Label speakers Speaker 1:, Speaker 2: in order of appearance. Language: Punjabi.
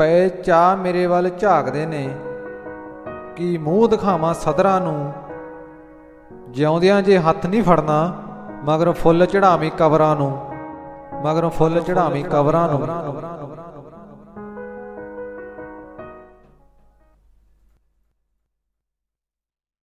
Speaker 1: ਪਏ ਚਾ ਮੇਰੇ ਵੱਲ ਝਾਕਦੇ ਨੇ। ਕੀ ਮੂੰਹ ਦਿਖਾਵਾਂ ਸਦਰਾਂ ਨੂੰ? ਜਿਉਂਦਿਆਂ ਜੇ ਹੱਥ ਨਹੀਂ ਫੜਨਾ, ਮਗਰ ਫੁੱਲ ਚੜਾਵੀਂ ਕਬਰਾਂ ਨੂੰ। ਮਗਰ ਫੁੱਲ ਚੜਾਵੀਂ ਕਬਰਾਂ ਨੂੰ।